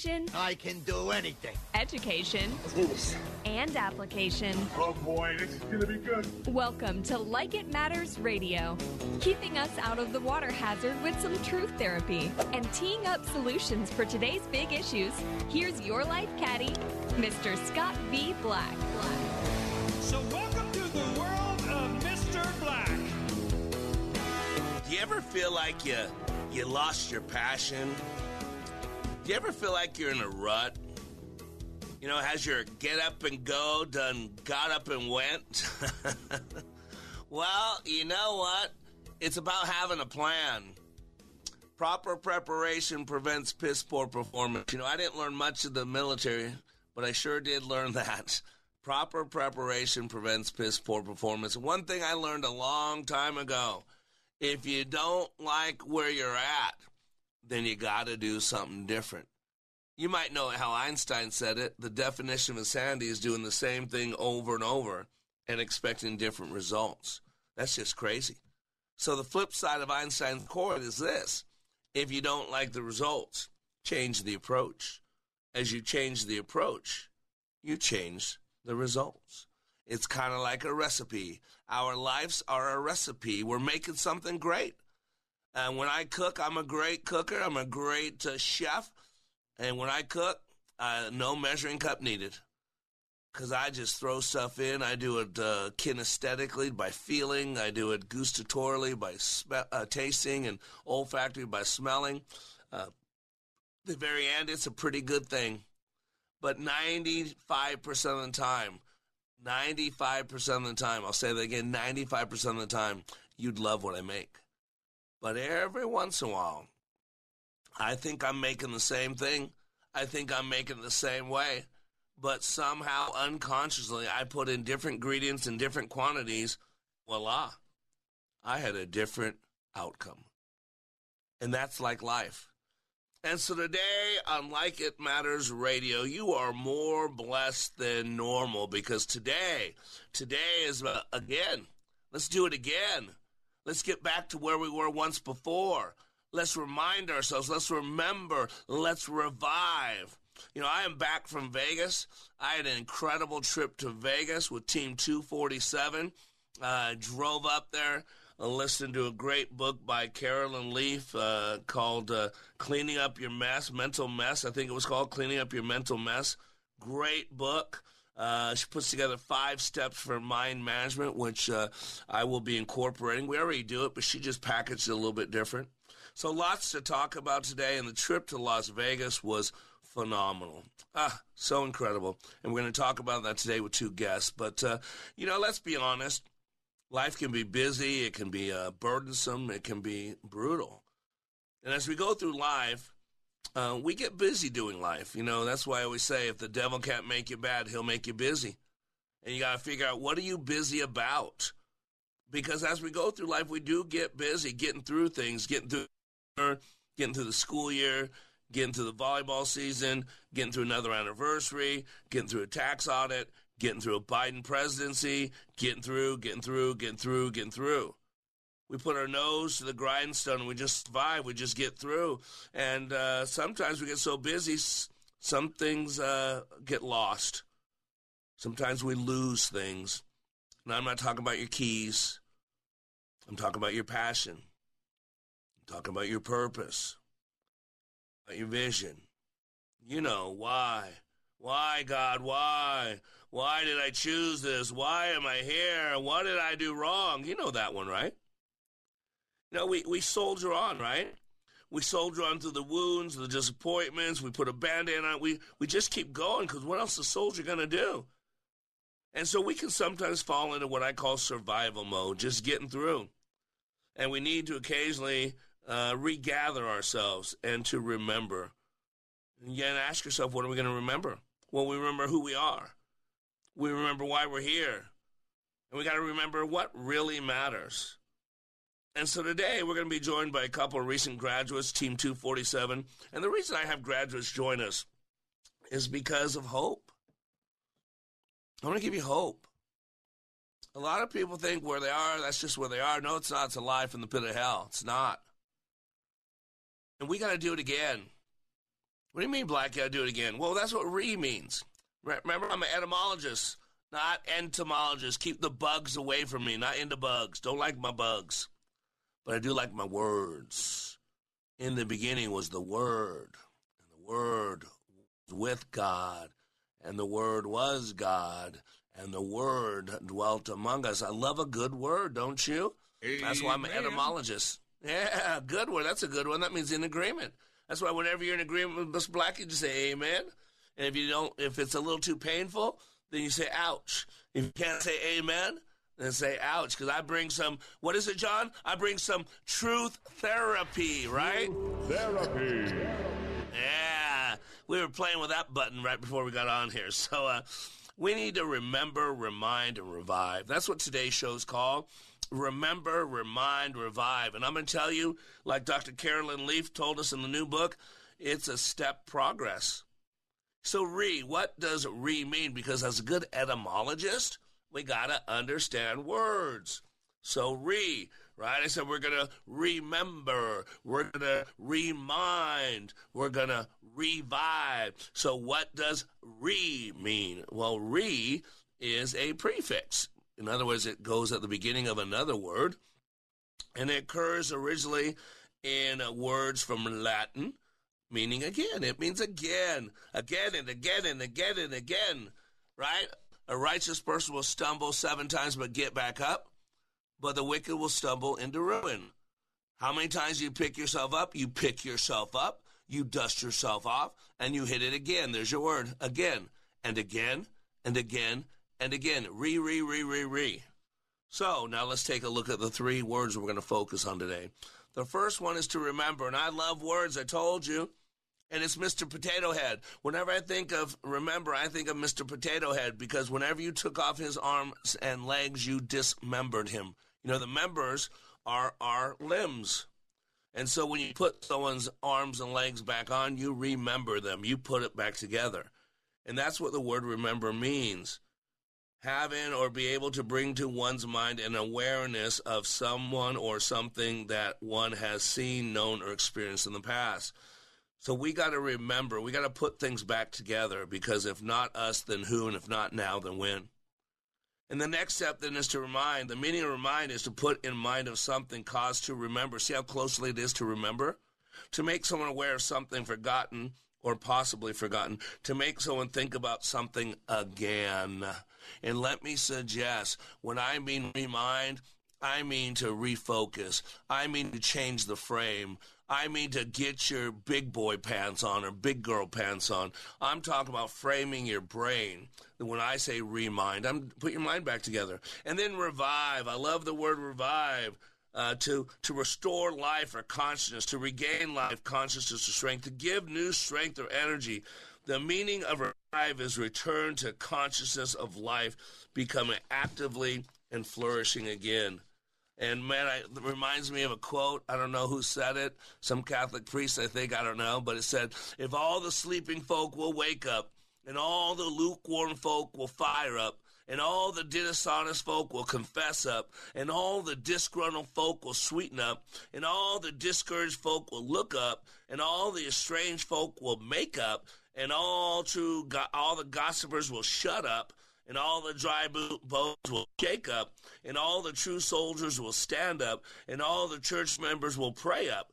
Inspiration. I can do anything. Education. Let's do this. And application. Oh boy, this is gonna be good. Welcome to Like It Matters Radio, keeping us out of the water hazard with some truth therapy and teeing up solutions for today's big issues. Here's your life caddy, Mr. Scott V. Black. So, welcome to the world of Mr. Black. Do you ever feel like you you lost your passion? You ever feel like you're in a rut? You know, has your get up and go done got up and went? well, you know what? It's about having a plan. Proper preparation prevents piss poor performance. You know, I didn't learn much of the military, but I sure did learn that. Proper preparation prevents piss poor performance. One thing I learned a long time ago if you don't like where you're at, then you got to do something different. You might know how Einstein said it the definition of insanity is doing the same thing over and over and expecting different results. That's just crazy. So, the flip side of Einstein's quote is this if you don't like the results, change the approach. As you change the approach, you change the results. It's kind of like a recipe. Our lives are a recipe. We're making something great. And when I cook, I'm a great cooker. I'm a great uh, chef. And when I cook, uh, no measuring cup needed. Because I just throw stuff in. I do it uh, kinesthetically by feeling. I do it gustatorily by uh, tasting and olfactory by smelling. Uh, the very end, it's a pretty good thing. But 95% of the time, 95% of the time, I'll say that again 95% of the time, you'd love what I make. But every once in a while, I think I'm making the same thing. I think I'm making the same way. But somehow, unconsciously, I put in different ingredients in different quantities. Voila. I had a different outcome. And that's like life. And so today on Like It Matters Radio, you are more blessed than normal because today, today is, uh, again, let's do it again. Let's get back to where we were once before. Let's remind ourselves. Let's remember. Let's revive. You know, I am back from Vegas. I had an incredible trip to Vegas with Team 247. Uh, drove up there, uh, listened to a great book by Carolyn Leaf uh, called uh, Cleaning Up Your Mess, Mental Mess. I think it was called Cleaning Up Your Mental Mess. Great book. Uh, she puts together five steps for mind management, which uh, I will be incorporating. We already do it, but she just packaged it a little bit different. So, lots to talk about today, and the trip to Las Vegas was phenomenal. Ah, so incredible. And we're going to talk about that today with two guests. But, uh, you know, let's be honest life can be busy, it can be uh, burdensome, it can be brutal. And as we go through life, uh, we get busy doing life. You know, that's why I always say if the devil can't make you bad, he'll make you busy. And you got to figure out what are you busy about? Because as we go through life, we do get busy getting through things, getting through, getting through the school year, getting through the volleyball season, getting through another anniversary, getting through a tax audit, getting through a Biden presidency, getting through, getting through, getting through, getting through. We put our nose to the grindstone and we just survive. We just get through. And uh, sometimes we get so busy, some things uh, get lost. Sometimes we lose things. And I'm not talking about your keys. I'm talking about your passion. I'm talking about your purpose, about your vision. You know, why? Why, God, why? Why did I choose this? Why am I here? What did I do wrong? You know that one, right? Know, we, we soldier on, right? We soldier on through the wounds, the disappointments. We put a band-aid on. We, we just keep going because what else is soldier to do? And so we can sometimes fall into what I call survival mode, just getting through. And we need to occasionally uh, regather ourselves and to remember And you ask yourself, what are we going to remember? Well, we remember who we are. We remember why we're here. And we got to remember what really matters. And so today we're going to be joined by a couple of recent graduates, Team 247. And the reason I have graduates join us is because of hope. I want to give you hope. A lot of people think where they are, that's just where they are. No, it's not. It's a life in the pit of hell. It's not. And we got to do it again. What do you mean, Black? Got to do it again? Well, that's what re means. Remember, I'm an etymologist, not entomologist. Keep the bugs away from me, not into bugs. Don't like my bugs. But I do like my words. In the beginning was the Word, and the Word was with God, and the Word was God, and the Word dwelt among us. I love a good word, don't you? Amen. That's why I'm an etymologist. Yeah, good word. That's a good one. That means in agreement. That's why whenever you're in agreement with Mr. Black, you just say amen. And if you don't, if it's a little too painful, then you say ouch. If you can't say amen, then say ouch. Because I bring some, what is it, John? I bring some truth therapy, right? Therapy. Yeah. We were playing with that button right before we got on here. So, uh, we need to remember, remind, and revive. That's what today's show's called remember, remind, revive. And I'm going to tell you, like Dr. Carolyn Leaf told us in the new book, it's a step progress. So, re, what does re mean? Because as a good etymologist, we got to understand words. So, re, right? I said we're going to remember, we're going to remind, we're going to revive. So, what does re mean? Well, re is a prefix. In other words, it goes at the beginning of another word, and it occurs originally in words from Latin, meaning again. It means again, again and again and again and again, right? A righteous person will stumble seven times but get back up, but the wicked will stumble into ruin. How many times do you pick yourself up? You pick yourself up, you dust yourself off, and you hit it again. There's your word again and again and again and again, re, re, re, re, re. So now let's take a look at the three words we're going to focus on today. The first one is to remember, and I love words, I told you, and it's Mr. Potato Head. Whenever I think of remember, I think of Mr. Potato Head because whenever you took off his arms and legs, you dismembered him. You know, the members are our limbs. And so when you put someone's arms and legs back on, you remember them. You put it back together. And that's what the word remember means having or be able to bring to one's mind an awareness of someone or something that one has seen, known, or experienced in the past. So we got to remember, we got to put things back together because if not us, then who? And if not now, then when? And the next step then is to remind. The meaning of remind is to put in mind of something cause to remember. See how closely it is to remember? To make someone aware of something forgotten or possibly forgotten. To make someone think about something again. And let me suggest, when I mean remind, I mean to refocus. I mean to change the frame. I mean to get your big boy pants on or big girl pants on. I'm talking about framing your brain. When I say remind, I'm put your mind back together. And then revive. I love the word revive. Uh, to to restore life or consciousness, to regain life, consciousness, or strength, to give new strength or energy. The meaning of revive is return to consciousness of life, becoming actively and flourishing again. And man, I, it reminds me of a quote. I don't know who said it. Some Catholic priest, I think. I don't know. But it said, If all the sleeping folk will wake up, and all the lukewarm folk will fire up, and all the dishonest folk will confess up, and all the disgruntled folk will sweeten up, and all the discouraged folk will look up, and all the estranged folk will make up, and all true, all the gossipers will shut up, and all the dry bones will shake up, and all the true soldiers will stand up, and all the church members will pray up.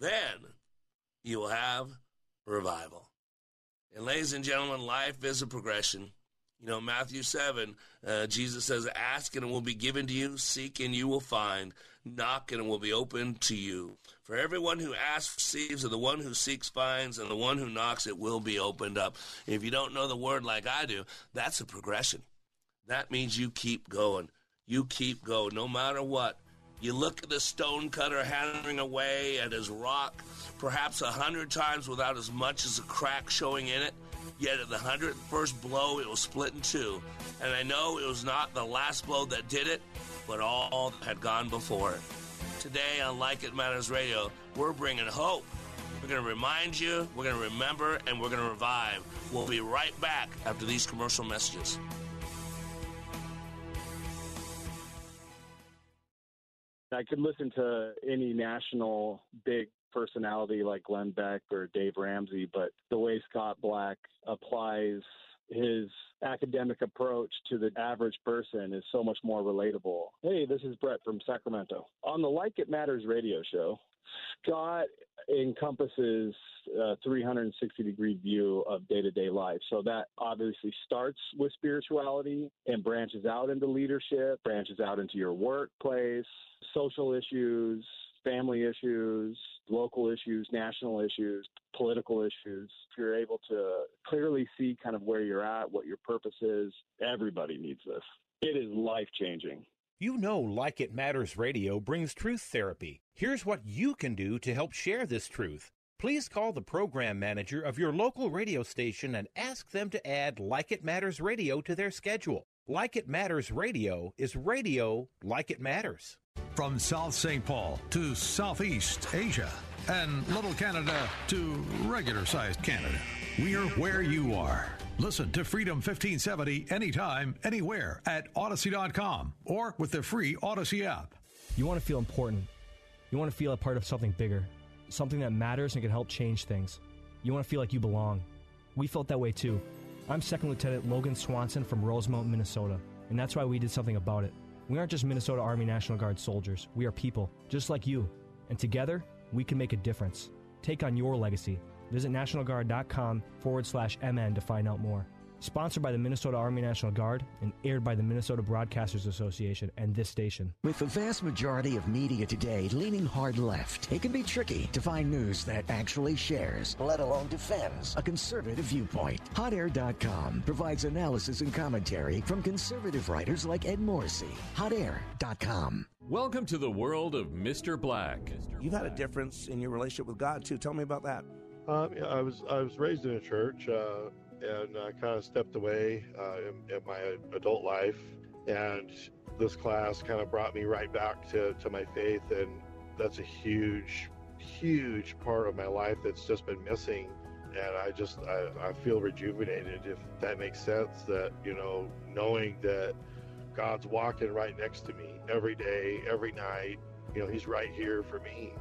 Then you will have revival. And ladies and gentlemen, life is a progression. You know, Matthew 7, uh, Jesus says, Ask and it will be given to you, seek and you will find, knock and it will be opened to you. For everyone who asks receives, and the one who seeks finds, and the one who knocks it will be opened up. If you don't know the word like I do, that's a progression. That means you keep going. You keep going no matter what. You look at the stonecutter hammering away at his rock, perhaps a hundred times without as much as a crack showing in it. Yet at the hundredth first blow, it was split in two. And I know it was not the last blow that did it, but all had gone before. Today on Like It Matters Radio, we're bringing hope. We're going to remind you, we're going to remember, and we're going to revive. We'll be right back after these commercial messages. I could listen to any national big personality like Glenn Beck or Dave Ramsey, but the way Scott Black applies his academic approach to the average person is so much more relatable. Hey, this is Brett from Sacramento. On the Like It Matters radio show, Scott encompasses uh, a 360 degree view of day to day life. So that obviously starts with spirituality and branches out into leadership, branches out into your workplace, social issues, family issues, local issues, national issues, political issues. If you're able to clearly see kind of where you're at, what your purpose is, everybody needs this. It is life changing. You know, Like It Matters Radio brings truth therapy. Here's what you can do to help share this truth. Please call the program manager of your local radio station and ask them to add Like It Matters Radio to their schedule. Like It Matters Radio is radio like it matters. From South St. Paul to Southeast Asia and Little Canada to regular sized Canada, we're where you are. Listen to Freedom 1570 anytime, anywhere at Audacy.com or with the free Audacy app. You want to feel important. You want to feel a part of something bigger, something that matters and can help change things. You want to feel like you belong. We felt that way too. I'm Second Lieutenant Logan Swanson from Rosemount, Minnesota, and that's why we did something about it. We aren't just Minnesota Army National Guard soldiers, we are people, just like you. And together, we can make a difference. Take on your legacy. Visit NationalGuard.com forward slash MN to find out more. Sponsored by the Minnesota Army National Guard and aired by the Minnesota Broadcasters Association and this station. With the vast majority of media today leaning hard left, it can be tricky to find news that actually shares, let alone defends, a conservative viewpoint. HotAir.com provides analysis and commentary from conservative writers like Ed Morrissey. HotAir.com. Welcome to the world of Mr. Black. You've had a difference in your relationship with God too. Tell me about that. Um, I was I was raised in a church uh, and I kind of stepped away uh, in, in, my adult life, and this class kind of brought me right back to, to my faith, and that's a huge, huge part of my life that's just been missing. And I just I, I feel rejuvenated, if that makes sense. That you know, knowing that God's walking right next to me every day, every night. You know, He's right here for me,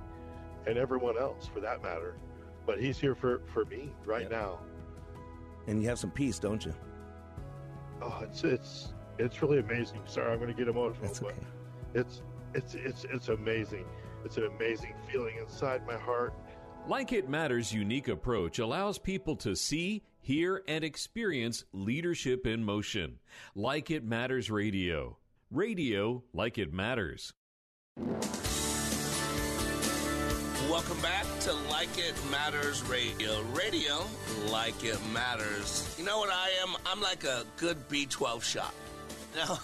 and everyone else for that matter but he's here for for me right now. And you have some peace, don't you? Oh, it's it's it's really amazing. Sorry, I'm going to get emotional, That's okay. but it's it's it's it's amazing. It's an amazing feeling inside my heart. Like It Matters' unique approach allows people to see, hear, and experience leadership in motion. Like It Matters Radio. Radio like it matters. Welcome back to Like It Matters Radio. Radio, like it matters. You know what I am? I'm like a good B12 shot. You know,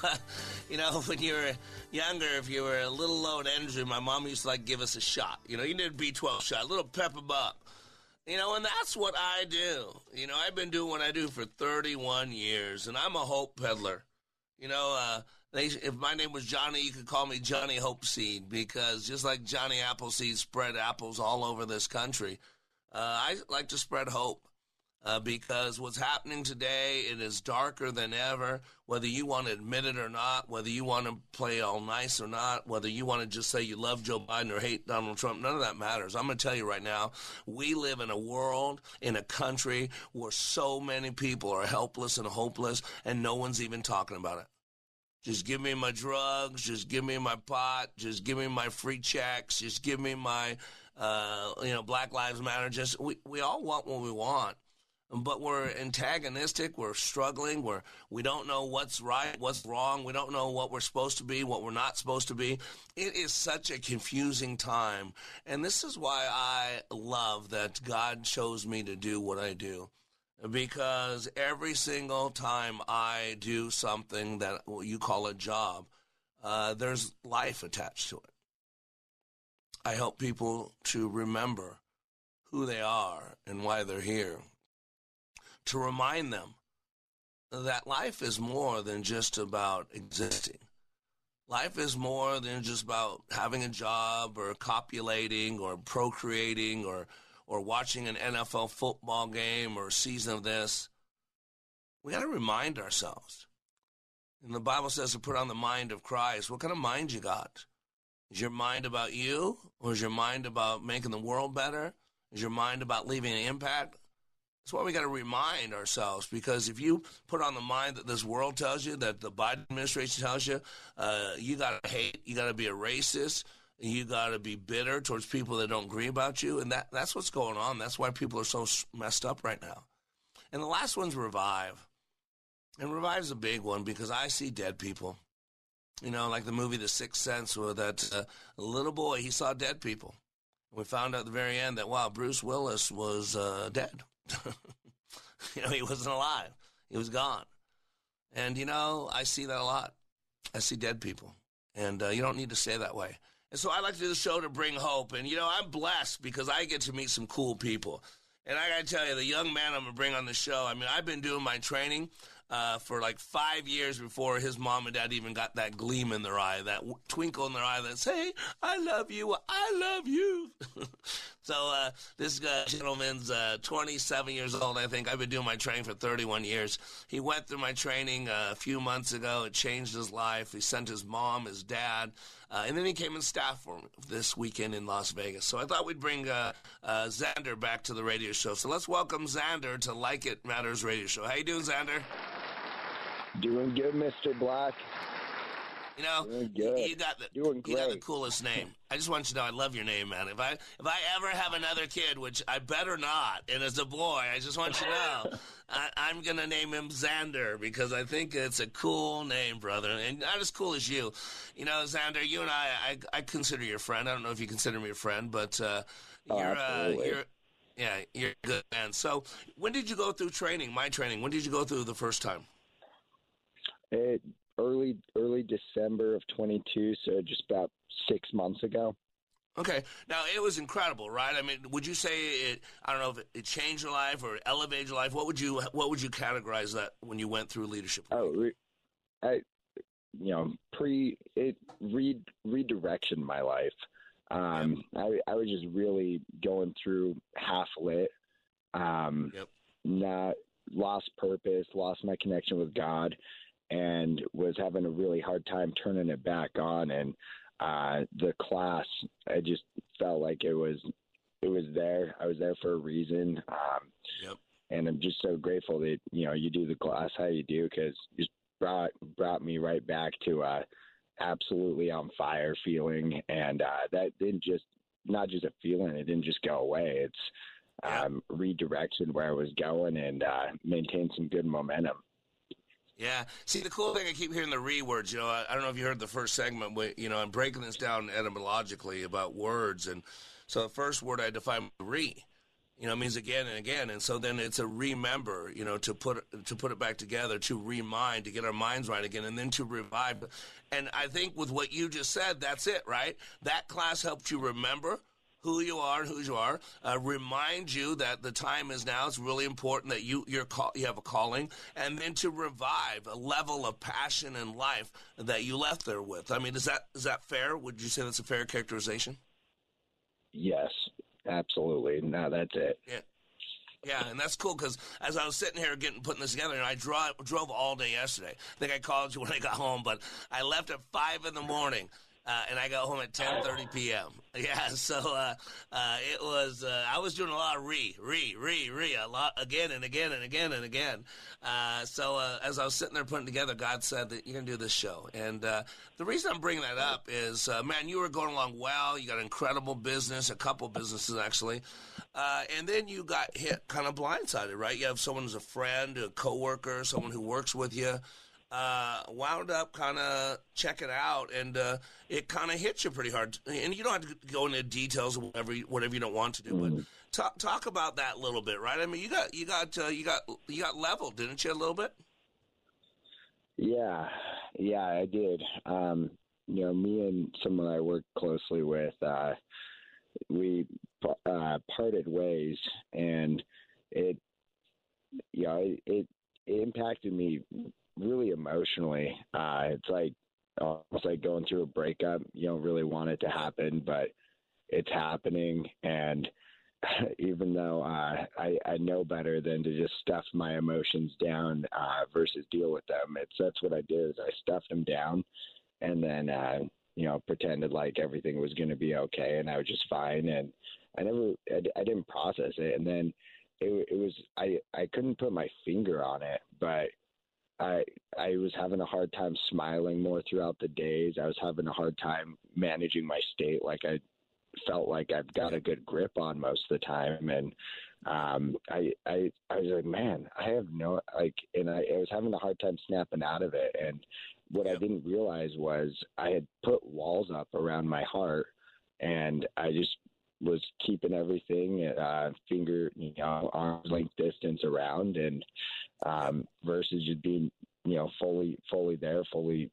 you know, when you were younger, if you were a little low in energy, my mom used to like give us a shot. You know, you need a B12 shot, a little pep 'em up. You know, and that's what I do. You know, I've been doing what I do for 31 years, and I'm a hope peddler. You know, uh, they, if my name was Johnny, you could call me Johnny Hope Seed because just like Johnny Appleseed spread apples all over this country, uh, I like to spread hope. Uh, because what's happening today, it is darker than ever. Whether you want to admit it or not, whether you want to play all nice or not, whether you want to just say you love Joe Biden or hate Donald Trump, none of that matters. I'm going to tell you right now, we live in a world, in a country where so many people are helpless and hopeless, and no one's even talking about it. Just give me my drugs. Just give me my pot. Just give me my free checks. Just give me my, uh, you know, Black Lives Matter. Just we, we all want what we want, but we're antagonistic. We're struggling. We're we don't know what's right, what's wrong. We don't know what we're supposed to be, what we're not supposed to be. It is such a confusing time, and this is why I love that God chose me to do what I do because every single time I do something that you call a job, uh, there's life attached to it. I help people to remember who they are and why they're here. To remind them that life is more than just about existing. Life is more than just about having a job or copulating or procreating or or watching an NFL football game or a season of this. We got to remind ourselves. And the Bible says to put on the mind of Christ. What kind of mind you got? Is your mind about you or is your mind about making the world better? Is your mind about leaving an impact? That's why we got to remind ourselves because if you put on the mind that this world tells you, that the Biden administration tells you, uh, you got to hate, you got to be a racist, you got to be bitter towards people that don't agree about you, and that that's what's going on. That's why people are so messed up right now. And the last one's revive, and revive's a big one because I see dead people. You know, like the movie The Sixth Sense, where that uh, little boy he saw dead people. We found out at the very end that wow, Bruce Willis was uh, dead. you know, he wasn't alive. He was gone. And, you know, I see that a lot. I see dead people. And uh, you don't need to stay that way. And so I like to do the show to bring hope. And, you know, I'm blessed because I get to meet some cool people. And I got to tell you, the young man I'm going to bring on the show, I mean, I've been doing my training uh, for like five years before his mom and dad even got that gleam in their eye, that twinkle in their eye that say, hey, I love you, I love you. so uh, this uh, gentleman's uh, 27 years old, I think. I've been doing my training for 31 years. He went through my training uh, a few months ago. It changed his life. He sent his mom, his dad, uh, and then he came in staff for this weekend in Las Vegas. So I thought we'd bring uh, Xander back to the radio show. So let's welcome Xander to Like It Matters radio show. How you doing, Xander? Doing good, Mr. Black. You know, you got the you got the coolest name. I just want you to know I love your name, man. If I if I ever have another kid, which I better not, and as a boy, I just want you to know I, I'm gonna name him Xander because I think it's a cool name, brother, and not as cool as you. You know, Xander, you and I, I, I consider you a friend. I don't know if you consider me a friend, but uh, Oh, you're uh, you're yeah, you're a good man. So, when did you go through training? My training. When did you go through the first time? It early early December of 22, so just about six months ago. Okay. Now it was incredible, right? I mean, would you say it? I don't know if it, it changed your life or elevated your life. What would you What would you categorize that when you went through leadership? Oh, re- I, you know, pre it re redirection my life. Um, I I was just really going through half lit. Um, yep. Not lost purpose, lost my connection with God, and was having a really hard time turning it back on. And uh, the class, I just felt like it was it was there. I was there for a reason. Um, yep. And I'm just so grateful that you know you do the class how you do because just brought brought me right back to uh, absolutely on fire feeling, and uh, that didn't just not just a feeling. It didn't just go away. It's um, redirection where I was going and uh, maintain some good momentum. Yeah. See, the cool thing, I keep hearing the re words. You know, I, I don't know if you heard the first segment. Where, you know, I'm breaking this down etymologically about words, and so the first word I define re. You know, means again and again, and so then it's a remember. You know, to put to put it back together, to remind, to get our minds right again, and then to revive. And I think with what you just said, that's it, right? That class helped you remember who you are and who you are. Uh, remind you that the time is now. It's really important that you you're call, you have a calling, and then to revive a level of passion and life that you left there with. I mean, is that is that fair? Would you say that's a fair characterization? Yes, absolutely. No, that's it. Yeah. Yeah, and that's cool because as I was sitting here getting putting this together, and I drove drove all day yesterday. I think I called you when I got home, but I left at five in the morning. Uh, and I got home at 10:30 p.m. Yeah, so uh, uh, it was. Uh, I was doing a lot of re, re, re, re, a lot again and again and again and again. Uh, so uh, as I was sitting there putting together, God said that you're gonna do this show. And the reason I'm bringing that up is, man, you were going along well. You got an incredible business, a couple businesses actually, and then you got hit kind of blindsided, right? You have someone who's a friend, a coworker, someone who works with you uh, wound up kind of checking out, and uh, it kind of hits you pretty hard. And you don't have to go into details of whatever you, whatever you don't want to do, but talk talk about that a little bit, right? I mean, you got you got uh, you got you got leveled, didn't you, a little bit? Yeah, yeah, I did. Um, you know, me and someone I work closely with, uh, we uh, parted ways, and it, you know, it, it impacted me really emotionally. Uh, it's like almost like going through a breakup. You don't really want it to happen, but it's happening, and even though uh, I, I know better than to just stuff my emotions down uh, versus deal with them. It's that's what I did. Is I stuffed them down, and then uh, you know pretended like everything was going to be okay, and I was just fine. And I never, I, I didn't process it, and then it, it was I I couldn't put my finger on it, but I I was having a hard time smiling more throughout the days. I was having a hard time managing my state like I felt like I've got a good grip on most of the time. And um, I, I, I was like, man, I have no like, and I, I was having a hard time snapping out of it. And what I didn't realize was I had put walls up around my heart, and I just was keeping everything at uh, finger, you know, arm's length distance around, and um, versus just being, you know, fully, fully there, fully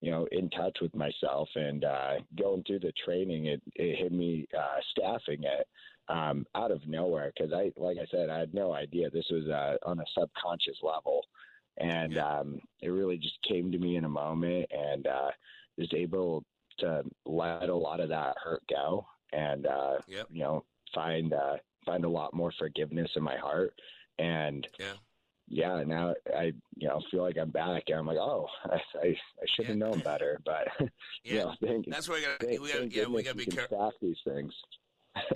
you know, in touch with myself. And uh, going through the training, it, it hit me uh, staffing it um, out of nowhere. Because I, like I said, I had no idea this was uh, on a subconscious level, and um, it really just came to me in a moment, and uh, was able to let a lot of that hurt go, and uh, yep. you know, find uh, find a lot more forgiveness in my heart, and yeah yeah, now I you know feel like I'm back, and I'm like, oh, I I, I should have yeah. known better, but yeah, you know, thank, that's where we got we got yeah we got to be careful these things.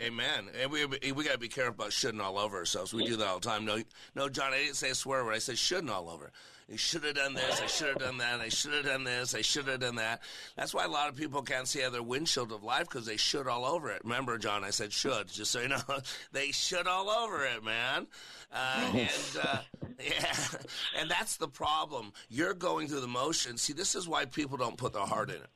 Amen. And we we got to be careful about shitting all over ourselves. We do that all the time. No, no, John, I didn't say a swear word. I said shouldn't all over. You should have done this. I should have done that. I should have done this. I should have done that. That's why a lot of people can't see other windshield of life because they should all over it. Remember, John, I said should, just so you know. they should all over it, man. Uh, and uh, yeah, and that's the problem. You're going through the motion. See, this is why people don't put their heart in it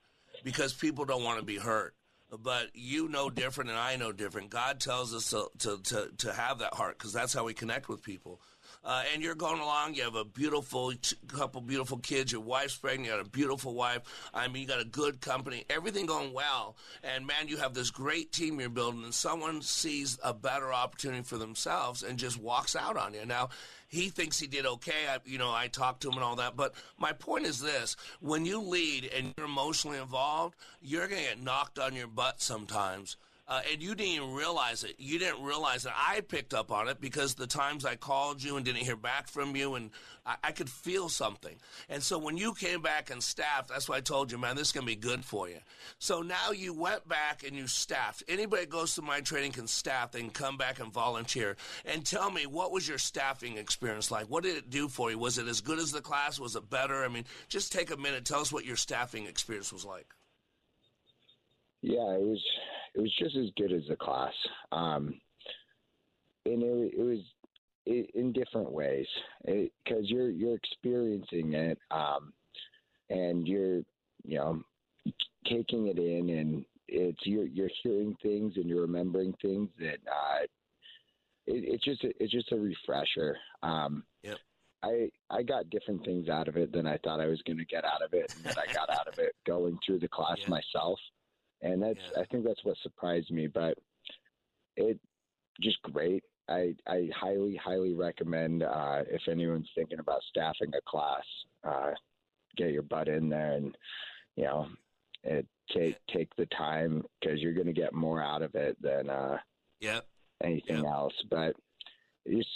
because people don't want to be hurt but you know different and I know different. God tells us to, to, to, to have that heart because that's how we connect with people uh, and you're going along. You have a beautiful couple, beautiful kids. Your wife's pregnant. You got a beautiful wife. I mean, you got a good company. Everything going well. And man, you have this great team you're building. And someone sees a better opportunity for themselves and just walks out on you. Now, he thinks he did okay. I, you know, I talked to him and all that. But my point is this: when you lead and you're emotionally involved, you're going to get knocked on your butt sometimes uh, and you didn't even realize it. You didn't realize that I picked up on it because the times I called you and didn't hear back from you, and I, I could feel something. And so when you came back and staffed, that's why I told you, man, this is going to be good for you. So now you went back and you staffed. Anybody that goes to my training can staff. Can come back and volunteer. And tell me, what was your staffing experience like? What did it do for you? Was it as good as the class? Was it better? I mean, just take a minute. Tell us what your staffing experience was like. Yeah, it was it was just as good as the class, um, and it, it was in different ways because you're you're experiencing it, um, and you're you know taking it in, and it's you're you're hearing things and you're remembering things that uh, it, it's just a, it's just a refresher. Um, yep. I I got different things out of it than I thought I was going to get out of it, and that I got out of it going through the class yeah. myself and that's yeah. I think that's what surprised me. But it just great. I I highly highly recommend uh, if anyone's thinking about staffing a class, uh, get your butt in there and you know it, take take the time because you're going to get more out of it than uh, yep. anything yep. else. But it's,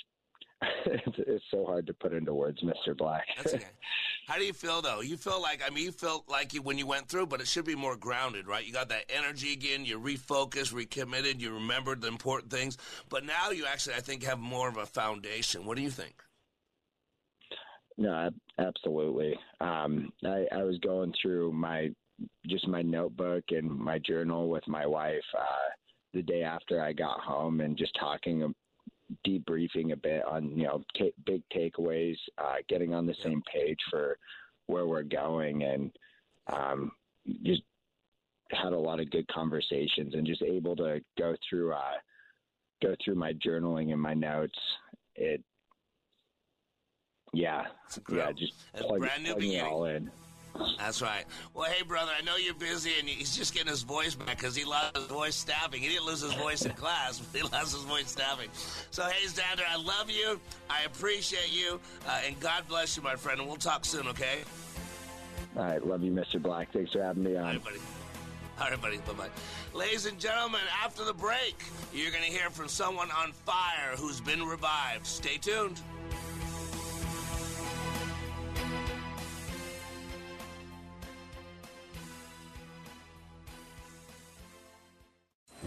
it's, it's so hard to put into words, Mister Black. That's okay. How do you feel though? You feel like I mean, you felt like you when you went through, but it should be more grounded, right? You got that energy again. You refocused, recommitted. You remembered the important things, but now you actually, I think, have more of a foundation. What do you think? No, absolutely. Um, I, I was going through my just my notebook and my journal with my wife uh, the day after I got home, and just talking debriefing a bit on you know t- big takeaways, uh, getting on the same page for where we're going, and um, just had a lot of good conversations, and just able to go through uh, go through my journaling and my notes. It, yeah, yeah, just plug, brand new beginning. all in. That's right. Well, hey, brother, I know you're busy, and he's just getting his voice back because he lost his voice stabbing. He didn't lose his voice in class, but he lost his voice stabbing. So, hey, Xander, I love you. I appreciate you, uh, and God bless you, my friend. And we'll talk soon, okay? All right, love you, Mr. Black. Thanks for having me on. All right, buddy. All right, buddy. Bye bye. Ladies and gentlemen, after the break, you're going to hear from someone on fire who's been revived. Stay tuned.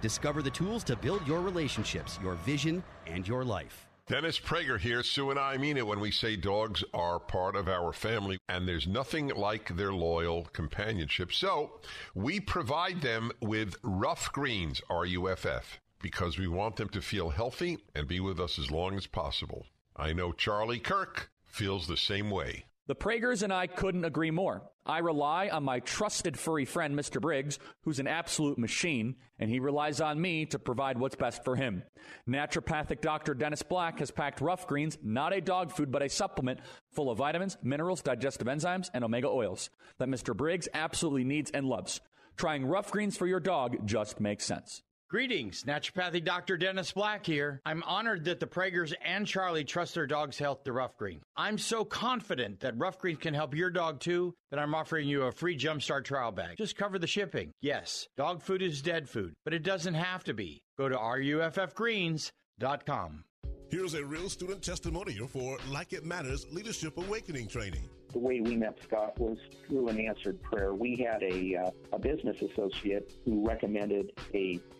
Discover the tools to build your relationships, your vision, and your life. Dennis Prager here. Sue and I mean it when we say dogs are part of our family, and there's nothing like their loyal companionship. So we provide them with Ruff Greens, R U F F, because we want them to feel healthy and be with us as long as possible. I know Charlie Kirk feels the same way. The Pragers and I couldn't agree more. I rely on my trusted furry friend, Mr. Briggs, who's an absolute machine, and he relies on me to provide what's best for him. Naturopathic Dr. Dennis Black has packed Ruff Greens, not a dog food, but a supplement full of vitamins, minerals, digestive enzymes, and omega oils that Mr. Briggs absolutely needs and loves. Trying Ruff Greens for your dog just makes sense. Greetings, Naturopathy Dr. Dennis Black here. I'm honored that the Pragers and Charlie trust their dog's health to Ruff Green. I'm so confident that Ruff Green can help your dog too that I'm offering you a free Jumpstart trial bag. Just cover the shipping. Yes, dog food is dead food, but it doesn't have to be. Go to ruffgreens.com. Here's a real student testimonial for Like It Matters Leadership Awakening Training. The way we met Scott was through an answered prayer. We had a, uh, a business associate who recommended a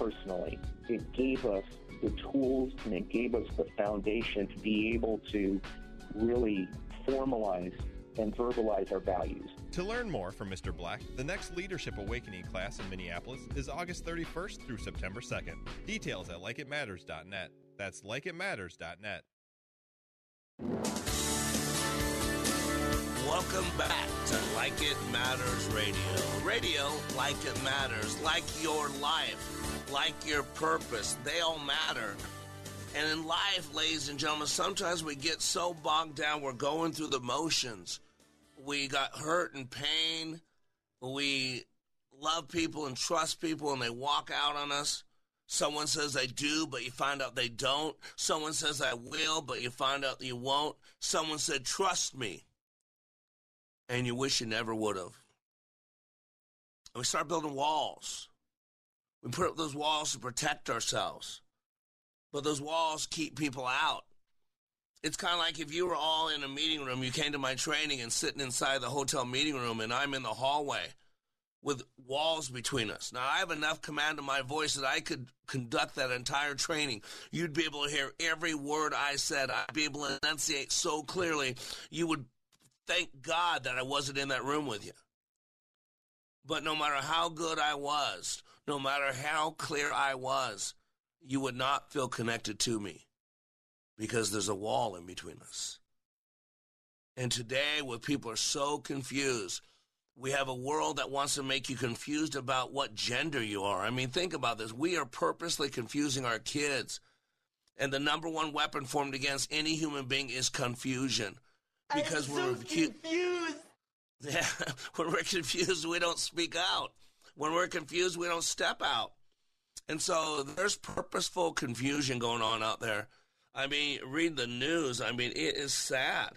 personally. It gave us the tools and it gave us the foundation to be able to really formalize and verbalize our values. To learn more from Mr. Black, the next Leadership Awakening class in Minneapolis is August 31st through September 2nd. Details at likeitmatters.net. That's likeitmatters.net. Welcome back to Like It Matters Radio. Radio, like it matters, like your life, like your purpose. They all matter. And in life, ladies and gentlemen, sometimes we get so bogged down, we're going through the motions. We got hurt and pain. We love people and trust people, and they walk out on us. Someone says they do, but you find out they don't. Someone says I will, but you find out you won't. Someone said, trust me. And you wish you never would have. And we start building walls. We put up those walls to protect ourselves. But those walls keep people out. It's kind of like if you were all in a meeting room, you came to my training and sitting inside the hotel meeting room, and I'm in the hallway with walls between us. Now, I have enough command of my voice that I could conduct that entire training. You'd be able to hear every word I said. I'd be able to enunciate so clearly, you would thank God that I wasn't in that room with you. But no matter how good I was, no matter how clear I was, you would not feel connected to me because there's a wall in between us. And today, where people are so confused, We have a world that wants to make you confused about what gender you are. I mean, think about this. We are purposely confusing our kids. And the number one weapon formed against any human being is confusion. Because I'm we're so confused. Yeah, when we're confused, we don't speak out. When we're confused, we don't step out. And so there's purposeful confusion going on out there. I mean, read the news. I mean, it is sad.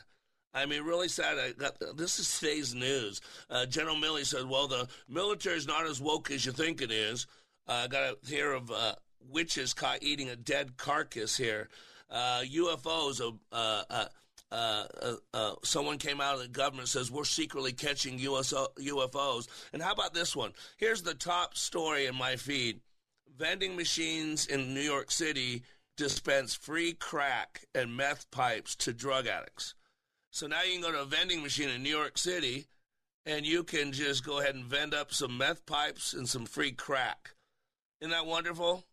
I mean, really sad. I got this is today's news. Uh, General Milley said, "Well, the military is not as woke as you think it is." Uh, I got to hear of uh, witches caught eating a dead carcass here. Uh, UFOs. Uh, uh, uh, someone came out of the government says we're secretly catching USO, UFOs. And how about this one? Here's the top story in my feed: vending machines in New York City dispense free crack and meth pipes to drug addicts. So now you can go to a vending machine in New York City and you can just go ahead and vend up some meth pipes and some free crack. Isn't that wonderful?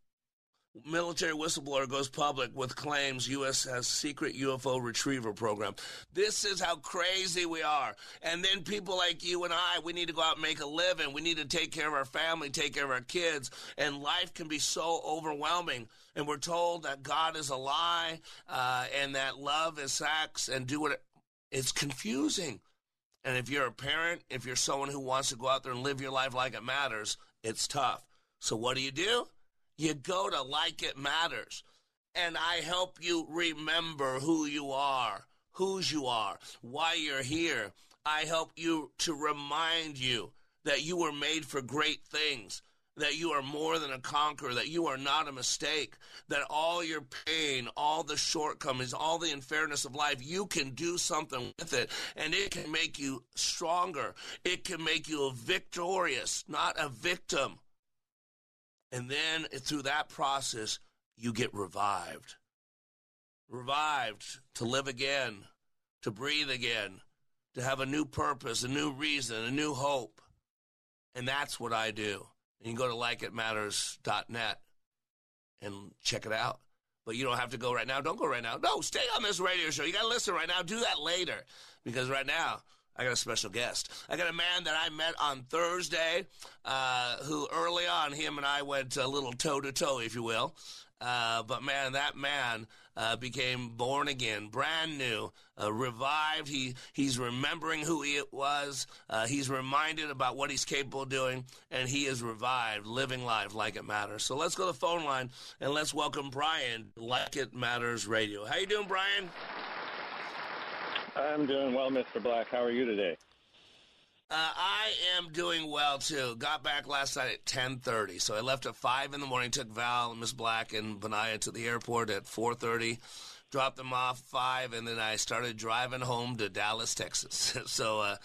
Military whistleblower goes public with claims U.S. has secret UFO retriever program. This is how crazy we are. And then people like you and I, we need to go out and make a living. We need to take care of our family, take care of our kids. And life can be so overwhelming. And we're told that God is a lie uh, and that love is sex and do what it, it's confusing. And if you're a parent, if you're someone who wants to go out there and live your life like it matters, it's tough. So what do you do? You go to Like It Matters, and I help you remember who you are, whose you are, why you're here. I help you to remind you that you were made for great things, that you are more than a conqueror, that you are not a mistake, that all your pain, all the shortcomings, all the unfairness of life, you can do something with it, and it can make you stronger. It can make you a victorious, not a victim. And then through that process, you get revived. Revived to live again, to breathe again, to have a new purpose, a new reason, a new hope. And that's what I do. And you can go to likeitmatters.net and check it out. But you don't have to go right now. Don't go right now. No, stay on this radio show. You got to listen right now. Do that later. Because right now, I got a special guest. I got a man that I met on Thursday, uh, who early on, him and I went a little toe to toe, if you will. Uh, but man, that man uh, became born again, brand new, uh, revived. He he's remembering who he was. Uh, he's reminded about what he's capable of doing, and he is revived, living life like it matters. So let's go to the phone line and let's welcome Brian, like it matters radio. How you doing, Brian? I'm doing well, Mr. Black. How are you today? Uh, I am doing well too. Got back last night at ten thirty, so I left at five in the morning. Took Val, and Miss Black, and Benaya to the airport at four thirty. Dropped them off five, and then I started driving home to Dallas, Texas. so uh,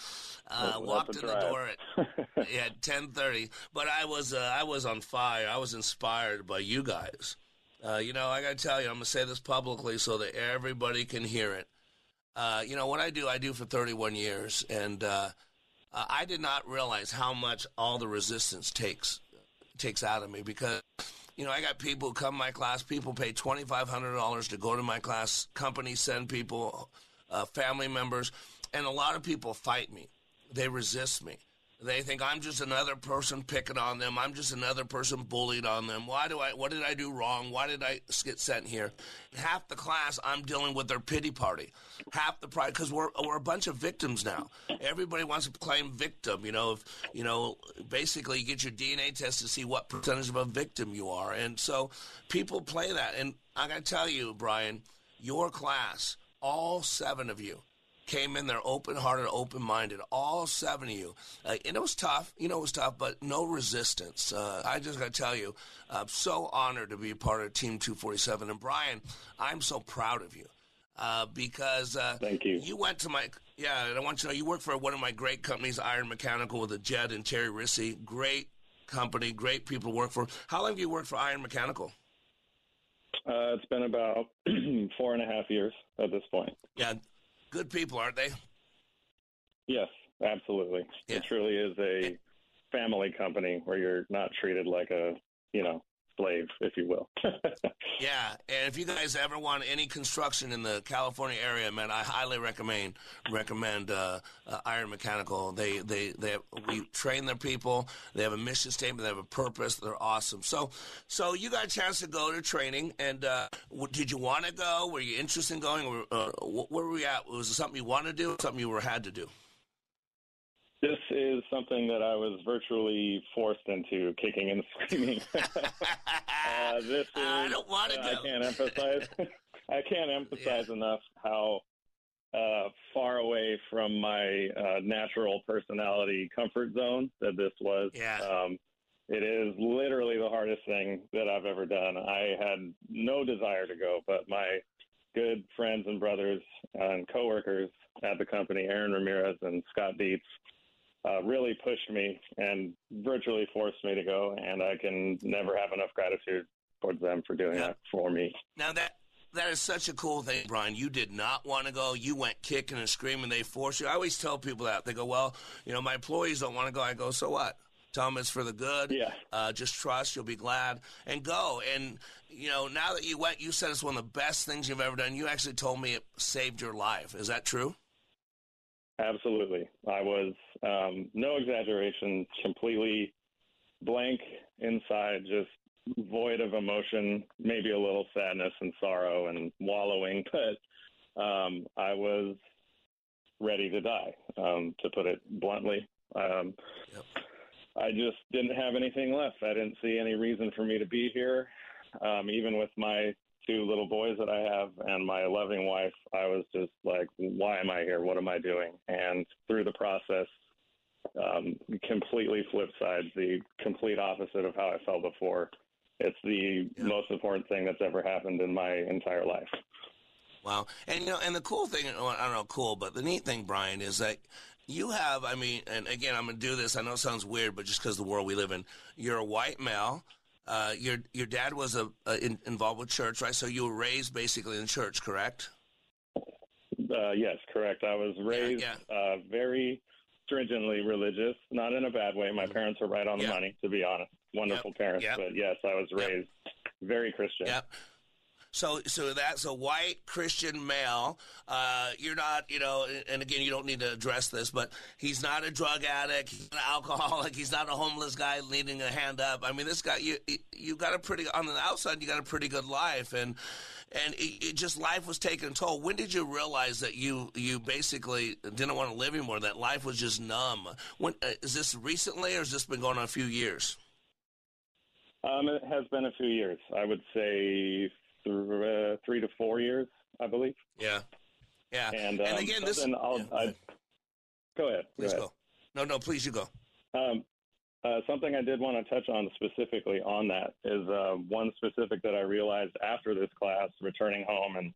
uh, walked in a the door at yeah ten thirty. But I was uh, I was on fire. I was inspired by you guys. Uh, you know, I got to tell you, I'm gonna say this publicly so that everybody can hear it. Uh, you know what I do? I do for 31 years, and uh, I did not realize how much all the resistance takes takes out of me because you know I got people who come to my class. People pay twenty five hundred dollars to go to my class. Companies send people, uh, family members, and a lot of people fight me. They resist me. They think I'm just another person picking on them. I'm just another person bullied on them. Why do I? What did I do wrong? Why did I get sent here? Half the class, I'm dealing with their pity party. Half the pride, because we're we're a bunch of victims now. Everybody wants to claim victim. You know, if you know, basically, you get your DNA test to see what percentage of a victim you are, and so people play that. And I got to tell you, Brian, your class, all seven of you came in there open hearted, open minded, all seven of you. Uh, and it was tough, you know, it was tough, but no resistance. Uh, I just got to tell you, I'm so honored to be a part of Team 247. And Brian, I'm so proud of you. Uh, because uh, Thank you. You went to my yeah, and I want you to know you work for one of my great companies, Iron Mechanical, with a Jed and Terry Rissy. Great company, great people to work for. How long have you worked for Iron Mechanical? Uh, it's been about four and a half years at this point. Yeah, good people, aren't they? Yes, absolutely. It truly is a family company where you're not treated like a, you know, slave, if you will. Yeah, and if you guys ever want any construction in the California area, man, I highly recommend recommend uh, uh, Iron Mechanical. They they they have, we train their people. They have a mission statement. They have a purpose. They're awesome. So so you got a chance to go to training, and uh, did you want to go? Were you interested in going? Or, uh, wh- where were we at? Was it something you wanted to do? Or something you were had to do? Is something that I was virtually forced into, kicking and screaming. uh, this is, I don't want to I go. can't emphasize. I can't emphasize enough how uh, far away from my uh, natural personality comfort zone that this was. Yeah. Um, it is literally the hardest thing that I've ever done. I had no desire to go, but my good friends and brothers and coworkers at the company, Aaron Ramirez and Scott Dietz, uh, really pushed me and virtually forced me to go. And I can never have enough gratitude towards them for doing that for me. Now that that is such a cool thing, Brian. You did not want to go. You went kicking and screaming. They forced you. I always tell people that. They go, "Well, you know, my employees don't want to go." I go, "So what?" Tell them it's for the good. Yeah. Uh, just trust. You'll be glad and go. And you know, now that you went, you said it's one of the best things you've ever done. You actually told me it saved your life. Is that true? Absolutely. I was, um, no exaggeration, completely blank inside, just void of emotion, maybe a little sadness and sorrow and wallowing, but um, I was ready to die, um, to put it bluntly. Um, I just didn't have anything left. I didn't see any reason for me to be here. Um, even with my two little boys that I have and my loving wife, I was just like, why am I here? What am I doing? And through the process, um, completely flip sides, the complete opposite of how I felt before. It's the most important thing that's ever happened in my entire life. Wow. And you know, and the cool thing, well, I don't know, cool, but the neat thing, Brian, is that you have. I mean, and again, I'm gonna do this. I know it sounds weird, but just because the world we live in, you're a white male. Uh, your your dad was a, a in, involved with church, right? So you were raised basically in church, correct? Uh, yes, correct. I was raised Uh, very stringently religious, not in a bad way. My parents are right on the Yeah. money, to be honest. Wonderful parents, Yep. but yes, I was raised very Christian. Yep. So, so that's a white Christian male. Uh, you're not, you know, and again, you don't need to address this, but he's not a drug addict. He's not an alcoholic. He's not a homeless guy needing a hand up. I mean, this guy, you, you got a pretty on the outside, you got a pretty good life, and and it, it just life was taking a toll. When did you realize that you you basically didn't want to live anymore? That life was just numb. When uh, is this recently, or has this been going on a few years? Um, it has been a few years. I would say th- uh, three to four years, I believe. Yeah. Yeah. And, um, And again, this- I'll, I, go ahead. Please ahead. go. No, no, please you go. Um, uh, something I did want to touch on specifically on that is uh, one specific that I realized after this class, returning home and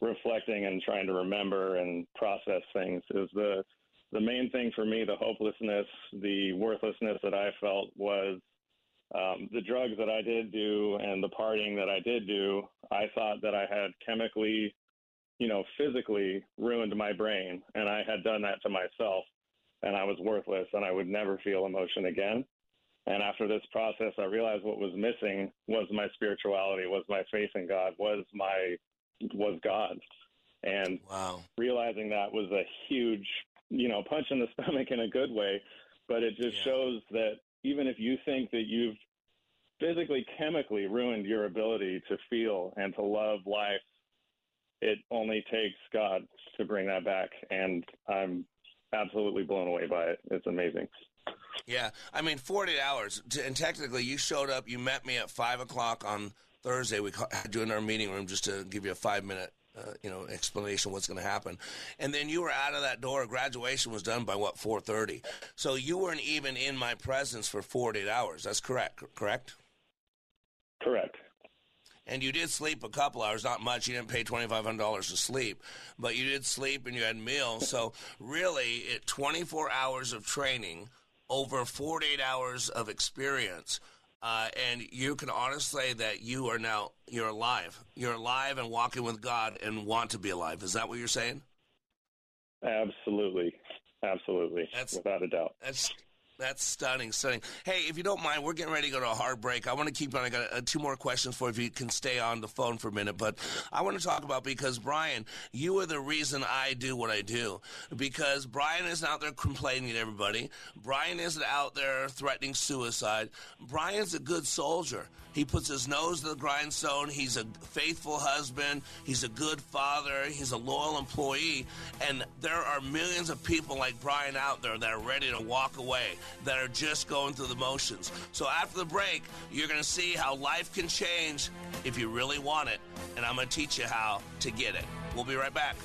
reflecting and trying to remember and process things, is the the main thing for me, the hopelessness, the worthlessness that I felt was um, the drugs that I did do and the partying that I did do. I thought that I had chemically, you know, physically ruined my brain, and I had done that to myself and I was worthless and I would never feel emotion again. And after this process, I realized what was missing was my spirituality, was my faith in God, was my was God. And wow. realizing that was a huge, you know, punch in the stomach in a good way. But it just shows that even if you think that you've physically, chemically ruined your ability to feel and to love life, it only takes God to bring that back. And I'm absolutely blown away by it. It's amazing. Yeah, I mean, 48 hours. And technically, you showed up. You met me at five o'clock on Thursday. We had you in our meeting room just to give you a five minute, uh, you know, explanation of what's going to happen. And then you were out of that door. Graduation was done by what 4:30. So you weren't even in my presence for 48 hours. That's correct. Correct. Correct. And you did sleep a couple hours, not much. You didn't pay twenty five hundred dollars to sleep, but you did sleep and you had meals. So really, it twenty four hours of training over forty eight hours of experience, uh, and you can honestly say that you are now you're alive. You're alive and walking with God and want to be alive. Is that what you're saying? Absolutely. Absolutely. That's- Without a doubt. That's That's stunning, stunning. Hey, if you don't mind, we're getting ready to go to a hard break. I want to keep on. I got uh, two more questions for you if you can stay on the phone for a minute. But I want to talk about because Brian, you are the reason I do what I do. Because Brian isn't out there complaining to everybody. Brian isn't out there threatening suicide. Brian's a good soldier. He puts his nose to the grindstone. He's a faithful husband. He's a good father. He's a loyal employee. And there are millions of people like Brian out there that are ready to walk away, that are just going through the motions. So after the break, you're going to see how life can change if you really want it. And I'm going to teach you how to get it. We'll be right back.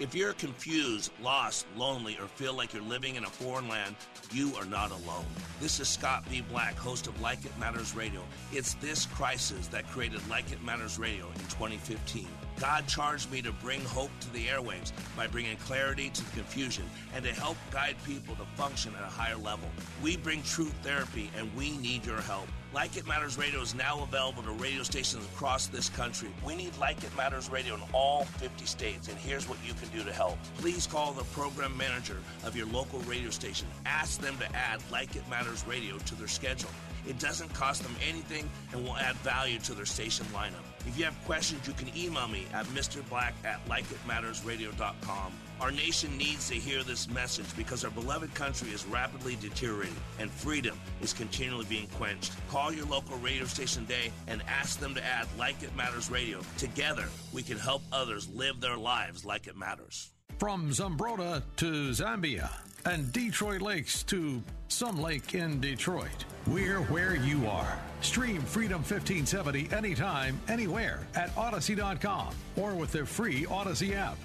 If you're confused, lost, lonely, or feel like you're living in a foreign land, you are not alone. This is Scott B. Black, host of Like It Matters Radio. It's this crisis that created Like It Matters Radio in 2015. God charged me to bring hope to the airwaves by bringing clarity to the confusion and to help guide people to function at a higher level. We bring true therapy and we need your help. Like It Matters Radio is now available to radio stations across this country. We need Like It Matters Radio in all 50 states, and here's what you can do to help. Please call the program manager of your local radio station. Ask them to add Like It Matters Radio to their schedule. It doesn't cost them anything and will add value to their station lineup. If you have questions, you can email me at mrblack at likeitmattersradio.com. Our nation needs to hear this message because our beloved country is rapidly deteriorating and freedom is continually being quenched. Call your local radio station today and ask them to add Like It Matters Radio. Together, we can help others live their lives like it matters. From Zambroda to Zambia and Detroit Lakes to some lake in Detroit. We're where you are. Stream Freedom 1570 anytime, anywhere at Audacy.com or with the free Audacy app.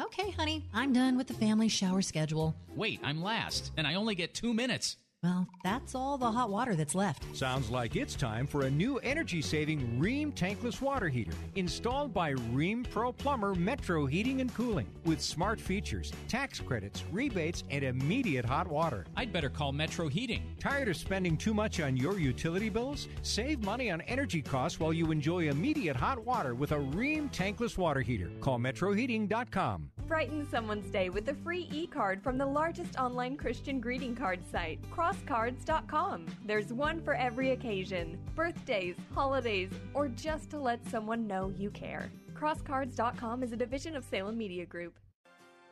Okay, honey, I'm done with the family shower schedule. Wait, I'm last, and I only get two minutes. Well, that's all the hot water that's left. Sounds like it's time for a new energy saving Rheem tankless water heater installed by Rheem Pro Plumber Metro Heating and Cooling with smart features, tax credits, rebates, and immediate hot water. I'd better call Metro Heating. Tired of spending too much on your utility bills? Save money on energy costs while you enjoy immediate hot water with a Rheem tankless water heater. Call metroheating.com. Brighten someone's day with a free e card from the largest online Christian greeting card site, crosscards.com. There's one for every occasion birthdays, holidays, or just to let someone know you care. Crosscards.com is a division of Salem Media Group.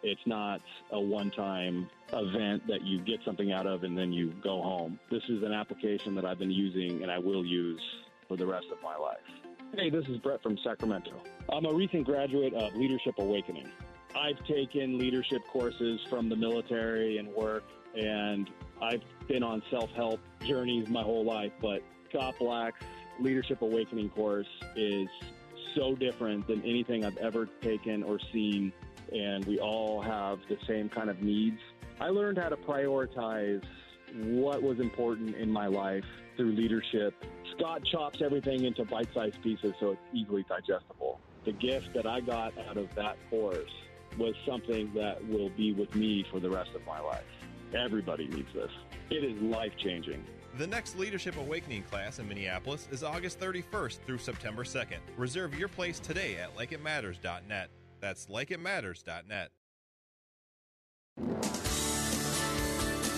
It's not a one time event that you get something out of and then you go home. This is an application that I've been using and I will use for the rest of my life. Hey, this is Brett from Sacramento. I'm a recent graduate of Leadership Awakening. I've taken leadership courses from the military and work, and I've been on self help journeys my whole life. But Scott Black's Leadership Awakening course is so different than anything I've ever taken or seen, and we all have the same kind of needs. I learned how to prioritize what was important in my life through leadership. Scott chops everything into bite sized pieces so it's easily digestible. The gift that I got out of that course was something that will be with me for the rest of my life. Everybody needs this. It is life changing. The next Leadership Awakening class in Minneapolis is August 31st through September 2nd. Reserve your place today at likeitmatters.net. That's likeitmatters.net.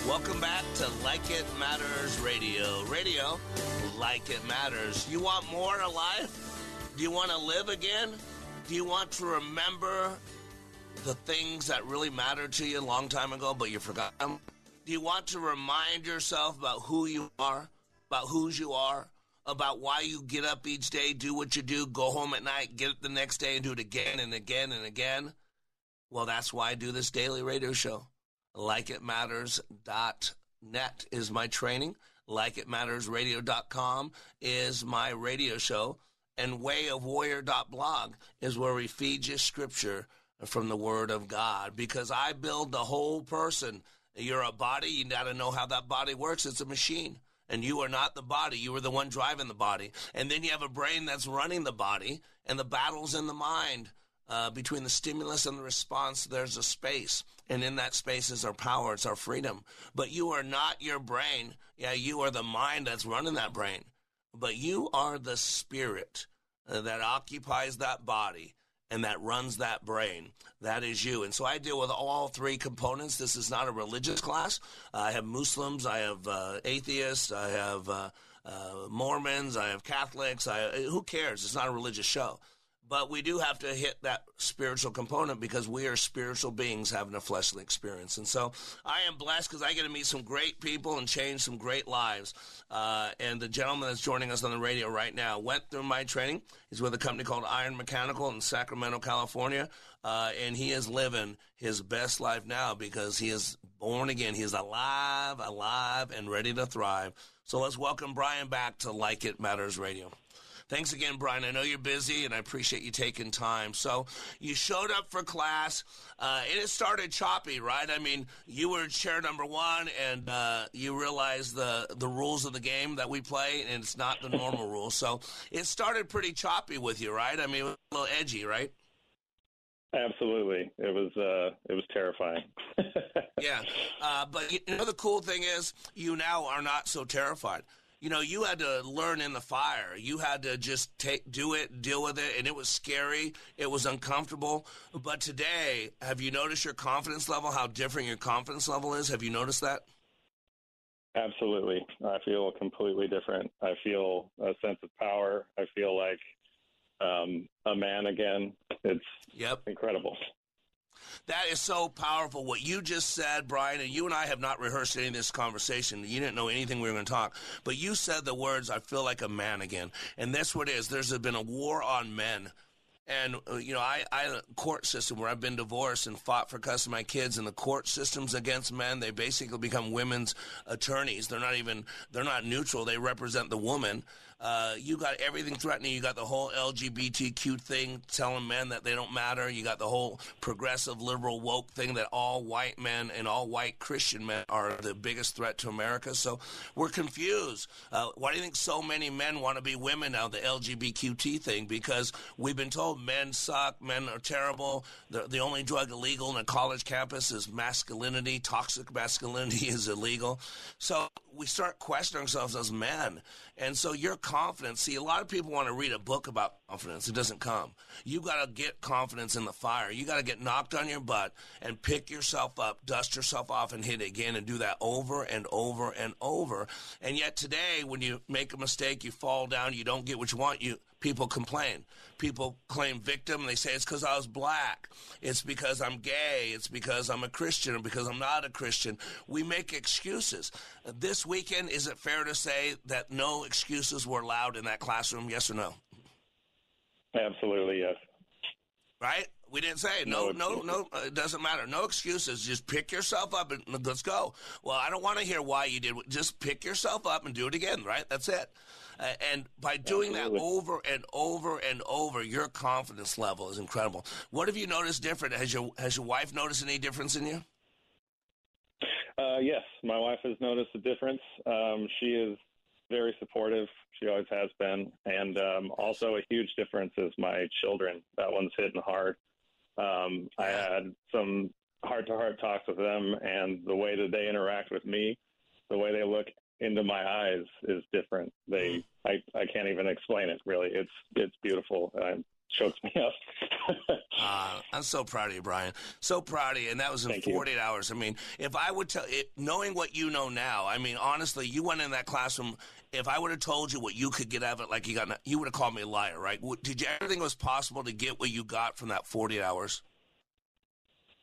Welcome back to Like It Matters Radio. Radio, like it matters. You want more in life? Do you want to live again? Do you want to remember the things that really mattered to you a long time ago, but you forgot them? Do you want to remind yourself about who you are, about whose you are, about why you get up each day, do what you do, go home at night, get up the next day, and do it again and again and again? Well, that's why I do this daily radio show. LikeItMatters.net is my training. LikeItMattersRadio.com is my radio show. And WayOfWarrior.blog is where we feed you scripture from the Word of God because I build the whole person. You're a body, you got to know how that body works. It's a machine. And you are not the body. You are the one driving the body. And then you have a brain that's running the body, and the battle's in the mind. Uh, between the stimulus and the response, there's a space. And in that space is our power, it's our freedom. But you are not your brain. Yeah, you are the mind that's running that brain. but you are the spirit uh, that occupies that body and that runs that brain. That is you. And so I deal with all three components. This is not a religious class. I have Muslims, I have uh, atheists, I have uh, uh, Mormons, I have Catholics. I, who cares? It's not a religious show. But we do have to hit that spiritual component because we are spiritual beings having a fleshly experience. And so I am blessed because I get to meet some great people and change some great lives. Uh, and the gentleman that's joining us on the radio right now went through my training. He's with a company called Iron Mechanical in Sacramento, California. Uh, and he is living his best life now because he is born again. He is alive, alive, and ready to thrive. So let's welcome Brian back to Like It Matters Radio. Thanks again, Brian. I know you're busy, and I appreciate you taking time. So you showed up for class, uh, and it started choppy, right? I mean, you were chair number one, and uh, you realized the the rules of the game that we play, and it's not the normal rules. So it started pretty choppy with you, right? I mean, a little edgy, right? Absolutely, it was uh, it was terrifying. yeah, uh, but you know the cool thing is, you now are not so terrified you know, you had to learn in the fire. You had to just take, do it, deal with it, and it was scary. It was uncomfortable. But today, have you noticed your confidence level? How different your confidence level is? Have you noticed that? Absolutely. I feel completely different. I feel a sense of power. I feel like um, a man again. It's yep. incredible. That is so powerful. What you just said, Brian, and you and I have not rehearsed any of this conversation. You didn't know anything we were going to talk. But you said the words, I feel like a man again. And that's what it is. There's been a war on men. And, uh, you know, I, I, court system where I've been divorced and fought for custody of my kids and the court systems against men, they basically become women's attorneys. They're not even, they're not neutral. They represent the woman. Uh, you got everything threatening. You got the whole LGBTQ thing telling men that they don't matter. You got the whole progressive liberal woke thing that all white men and all white Christian men are the biggest threat to America. So we're confused. Uh, why do you think so many men want to be women now? The LGBTQ thing because we've been told men suck, men are terrible. The, the only drug illegal in a college campus is masculinity. Toxic masculinity is illegal. So we start questioning ourselves as men. And so your confidence, see, a lot of people want to read a book about confidence. It doesn't come. You got to get confidence in the fire. You got to get knocked on your butt and pick yourself up, dust yourself off, and hit it again and do that over and over and over. And yet today, when you make a mistake, you fall down, you don't get what you want, you people complain. People claim victim. They say it's because I was black. It's because I'm gay. It's because I'm a Christian or because I'm not a Christian. We make excuses. This weekend, is it fair to say that no excuses were allowed in that classroom? Yes or no? Absolutely, yes. Right? We didn't say no, no, no. no it doesn't matter. No excuses. Just pick yourself up and let's go. Well, I don't want to hear why you did. Just pick yourself up and do it again. Right? That's it. And by doing Absolutely. that over and over and over, your confidence level is incredible. What have you noticed different? Has your has your wife noticed any difference in you? Uh, yes, my wife has noticed a difference. Um, she is very supportive. She always has been, and um, also a huge difference is my children. That one's hitting hard. Um, I had some heart-to-heart talks with them, and the way that they interact with me, the way they look into my eyes is different. They, I, I can't even explain it. Really, it's it's beautiful. It chokes me up. uh, I'm so proud of you, Brian. So proud of you, and that was in Thank 48 you. hours. I mean, if I would tell, it, knowing what you know now, I mean, honestly, you went in that classroom. If I would have told you what you could get out of it, like you got, you would have called me a liar, right? Did you everything was possible to get what you got from that 48 hours?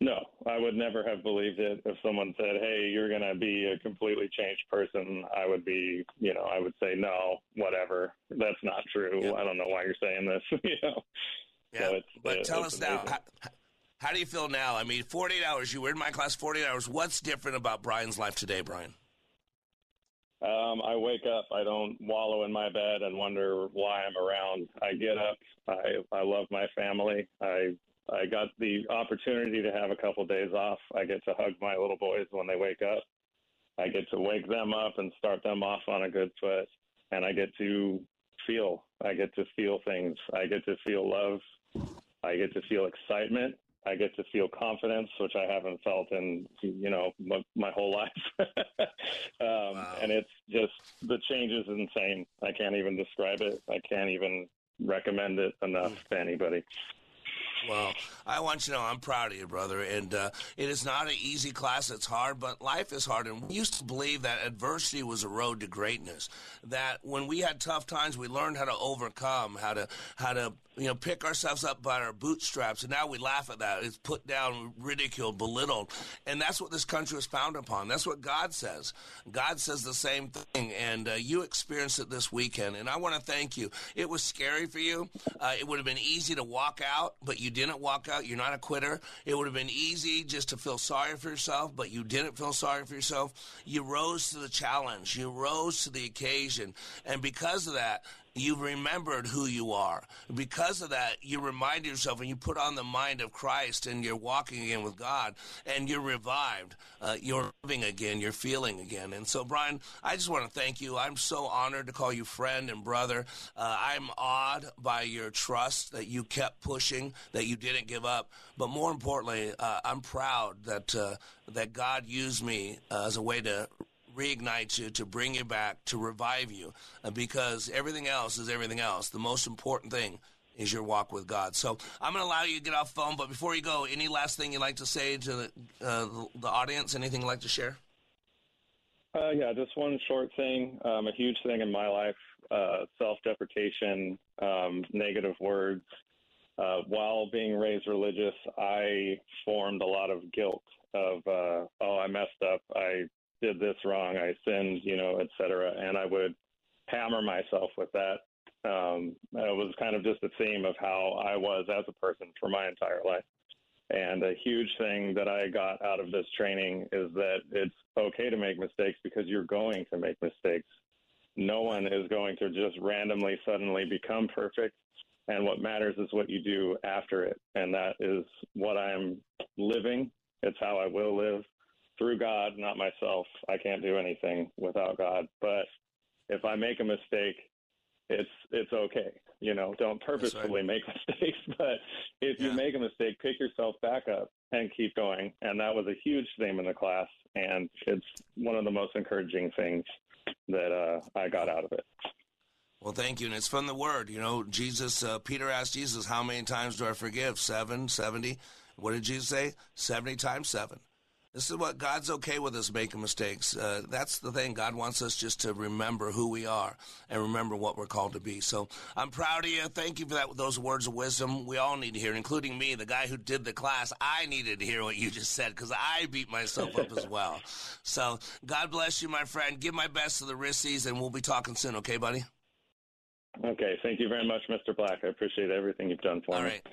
No, I would never have believed it. If someone said, "Hey, you're going to be a completely changed person," I would be, you know, I would say, "No, whatever. That's not true. Yeah. I don't know why you're saying this." you know. Yeah, so but tell us amazing. now. How, how do you feel now? I mean, 48 hours. You were in my class 48 hours. What's different about Brian's life today, Brian? Um, I wake up. I don't wallow in my bed and wonder why I'm around. I get up. I I love my family. I I got the opportunity to have a couple of days off. I get to hug my little boys when they wake up. I get to wake them up and start them off on a good foot. And I get to feel. I get to feel things. I get to feel love. I get to feel excitement. I get to feel confidence, which I haven't felt in you know my, my whole life. um, wow. And it's just the change is insane. I can't even describe it. I can't even recommend it enough to anybody. Well, I want you to know I'm proud of you, brother. And uh, it is not an easy class. It's hard, but life is hard. And we used to believe that adversity was a road to greatness. That when we had tough times, we learned how to overcome, how to how to you know, pick ourselves up by our bootstraps, and now we laugh at that. It's put down, ridiculed, belittled, and that's what this country was founded upon. That's what God says. God says the same thing, and uh, you experienced it this weekend, and I want to thank you. It was scary for you. Uh, it would have been easy to walk out, but you didn't walk out. You're not a quitter. It would have been easy just to feel sorry for yourself, but you didn't feel sorry for yourself. You rose to the challenge. You rose to the occasion, and because of that, You've remembered who you are. Because of that, you remind yourself and you put on the mind of Christ and you're walking again with God and you're revived. Uh, you're living again. You're feeling again. And so, Brian, I just want to thank you. I'm so honored to call you friend and brother. Uh, I'm awed by your trust that you kept pushing, that you didn't give up. But more importantly, uh, I'm proud that uh, that God used me uh, as a way to reignite you, to bring you back, to revive you, because everything else is everything else. The most important thing is your walk with God. So I'm going to allow you to get off phone, but before you go, any last thing you'd like to say to the, uh, the audience? Anything you'd like to share? Uh, yeah, just one short thing. Um, a huge thing in my life: uh, self-deprecation, um, negative words. Uh, while being raised religious, I formed a lot of guilt of, uh, oh, I messed up. I did this wrong, I sinned, you know, et cetera. And I would hammer myself with that. Um, it was kind of just the theme of how I was as a person for my entire life. And a huge thing that I got out of this training is that it's okay to make mistakes because you're going to make mistakes. No one is going to just randomly suddenly become perfect. And what matters is what you do after it. And that is what I'm living. It's how I will live through God, not myself. I can't do anything without God. But if I make a mistake, it's it's okay. You know, don't purposefully right. make mistakes, but if yeah. you make a mistake, pick yourself back up and keep going. And that was a huge theme in the class, and it's one of the most encouraging things that uh, I got out of it. Well, thank you. And it's from the word. You know, Jesus, uh, Peter asked Jesus, How many times do I forgive? Seven, 70. What did Jesus say? 70 times seven. This is what God's okay with us making mistakes. Uh, that's the thing. God wants us just to remember who we are and remember what we're called to be. So I'm proud of you. Thank you for that. Those words of wisdom we all need to hear, including me, the guy who did the class. I needed to hear what you just said because I beat myself up as well. So God bless you, my friend. Give my best to the Rissies, and we'll be talking soon. Okay, buddy. Okay. Thank you very much, Mr. Black. I appreciate everything you've done for all me. All right.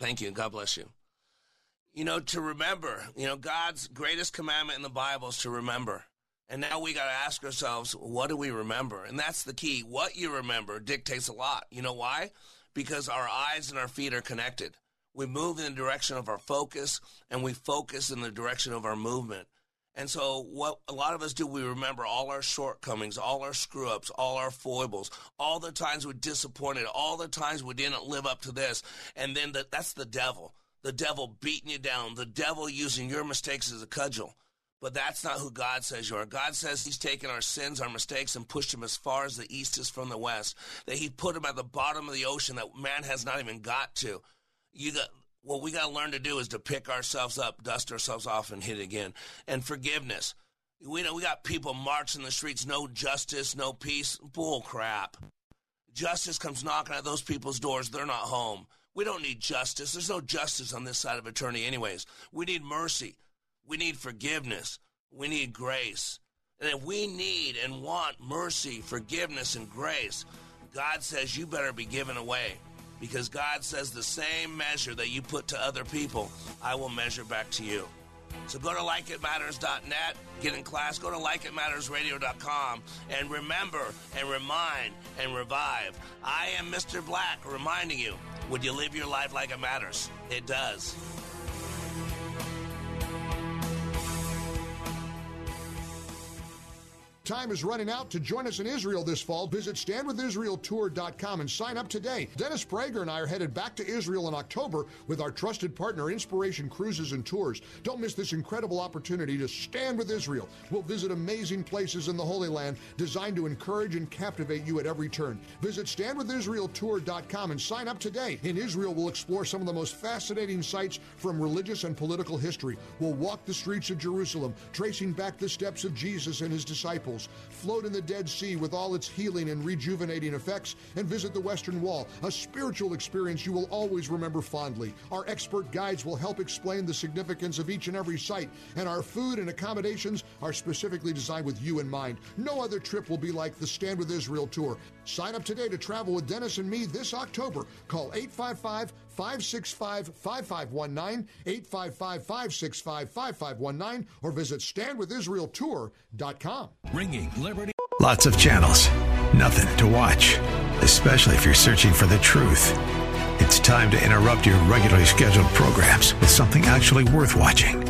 Thank you. God bless you you know, to remember. You know, God's greatest commandment in the Bible is to remember. And now we got to ask ourselves, what do we remember? And that's the key. What you remember dictates a lot. You know why? Because our eyes and our feet are connected. We move in the direction of our focus, and we focus in the direction of our movement. And so, what a lot of us do, we remember all our shortcomings, all our screw ups, all our foibles, all the times we disappointed, all the times we didn't live up to this. And then the, that's the devil the devil beating you down, the devil using your mistakes as a cudgel. But that's not who God says you are. God says He's taken our sins, our mistakes, and pushed them as far as the east is from the west. That He put them at the bottom of the ocean that man has not even got to. You got what we got to learn to do is to pick ourselves up, dust ourselves off, and hit it again. And forgiveness. We know we got people marching the streets, no justice, no peace. Bull crap. Justice comes knocking at those people's doors. They're not home. We don't need justice. There's no justice on this side of eternity, anyways. We need mercy. We need forgiveness. We need grace. And if we need and want mercy, forgiveness, and grace, God says you better be given away. Because God says the same measure that you put to other people, I will measure back to you. So go to likeitmatters.net, get in class, go to likeitmattersradio.com, and remember and remind and revive. I am Mr. Black reminding you would you live your life like it matters? It does. Time is running out. To join us in Israel this fall, visit standwithisraeltour.com and sign up today. Dennis Prager and I are headed back to Israel in October with our trusted partner, Inspiration Cruises and Tours. Don't miss this incredible opportunity to stand with Israel. We'll visit amazing places in the Holy Land designed to encourage and captivate you at every turn. Visit standwithisraeltour.com and sign up today. In Israel, we'll explore some of the most fascinating sites from religious and political history. We'll walk the streets of Jerusalem, tracing back the steps of Jesus and his disciples, float in the Dead Sea with all its healing and rejuvenating effects, and visit the Western Wall, a spiritual experience you will always remember fondly. Our expert guides will help explain the significance of each and every site, and our food and accommodations are specifically designed with you in mind. No other trip will be like the Stand with Israel tour. Sign up today to travel with Dennis and me this October. Call 855 565 5519, 855 565 5519, or visit standwithisraeltour.com. Ringing Liberty. Lots of channels, nothing to watch, especially if you're searching for the truth. It's time to interrupt your regularly scheduled programs with something actually worth watching.